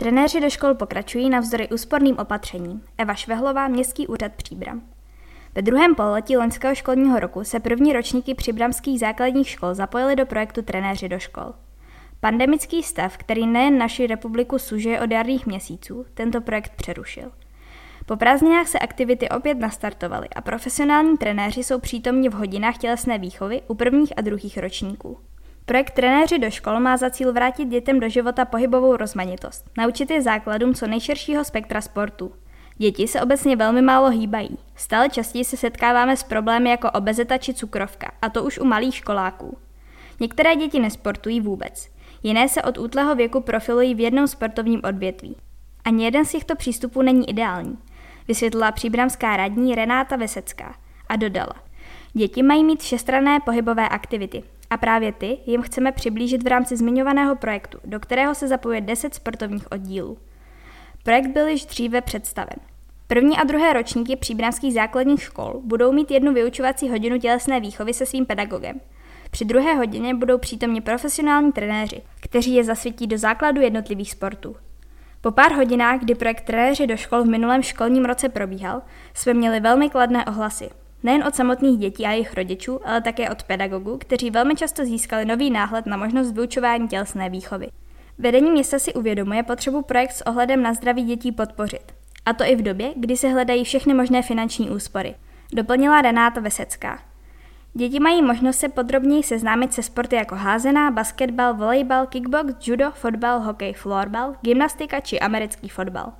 Trenéři do škol pokračují navzdory úsporným opatřením. Eva Švehlová, Městský úřad Příbram. Ve druhém pololetí loňského školního roku se první ročníky přibramských základních škol zapojili do projektu Trenéři do škol. Pandemický stav, který nejen naši republiku sužuje od jarních měsíců, tento projekt přerušil. Po prázdninách se aktivity opět nastartovaly a profesionální trenéři jsou přítomni v hodinách tělesné výchovy u prvních a druhých ročníků. Projekt Trenéři do škol má za cíl vrátit dětem do života pohybovou rozmanitost, naučit je základům co nejširšího spektra sportu. Děti se obecně velmi málo hýbají. Stále častěji se setkáváme s problémy jako obezita či cukrovka, a to už u malých školáků. Některé děti nesportují vůbec. Jiné se od útlého věku profilují v jednom sportovním odvětví. Ani jeden z těchto přístupů není ideální, vysvětlila příbramská radní Renáta Vesecká a dodala. Děti mají mít všestrané pohybové aktivity a právě ty jim chceme přiblížit v rámci zmiňovaného projektu, do kterého se zapojuje 10 sportovních oddílů. Projekt byl již dříve představen. První a druhé ročníky příbramských základních škol budou mít jednu vyučovací hodinu tělesné výchovy se svým pedagogem. Při druhé hodině budou přítomni profesionální trenéři, kteří je zasvětí do základu jednotlivých sportů. Po pár hodinách, kdy projekt trenéři do škol v minulém školním roce probíhal, jsme měli velmi kladné ohlasy. Nejen od samotných dětí a jejich rodičů, ale také od pedagogů, kteří velmi často získali nový náhled na možnost vyučování tělesné výchovy. Vedení města si uvědomuje potřebu projekt s ohledem na zdraví dětí podpořit. A to i v době, kdy se hledají všechny možné finanční úspory. Doplnila Renáta Vesecká. Děti mají možnost se podrobněji seznámit se sporty jako házená, basketbal, volejbal, kickbox, judo, fotbal, hokej, florbal, gymnastika či americký fotbal.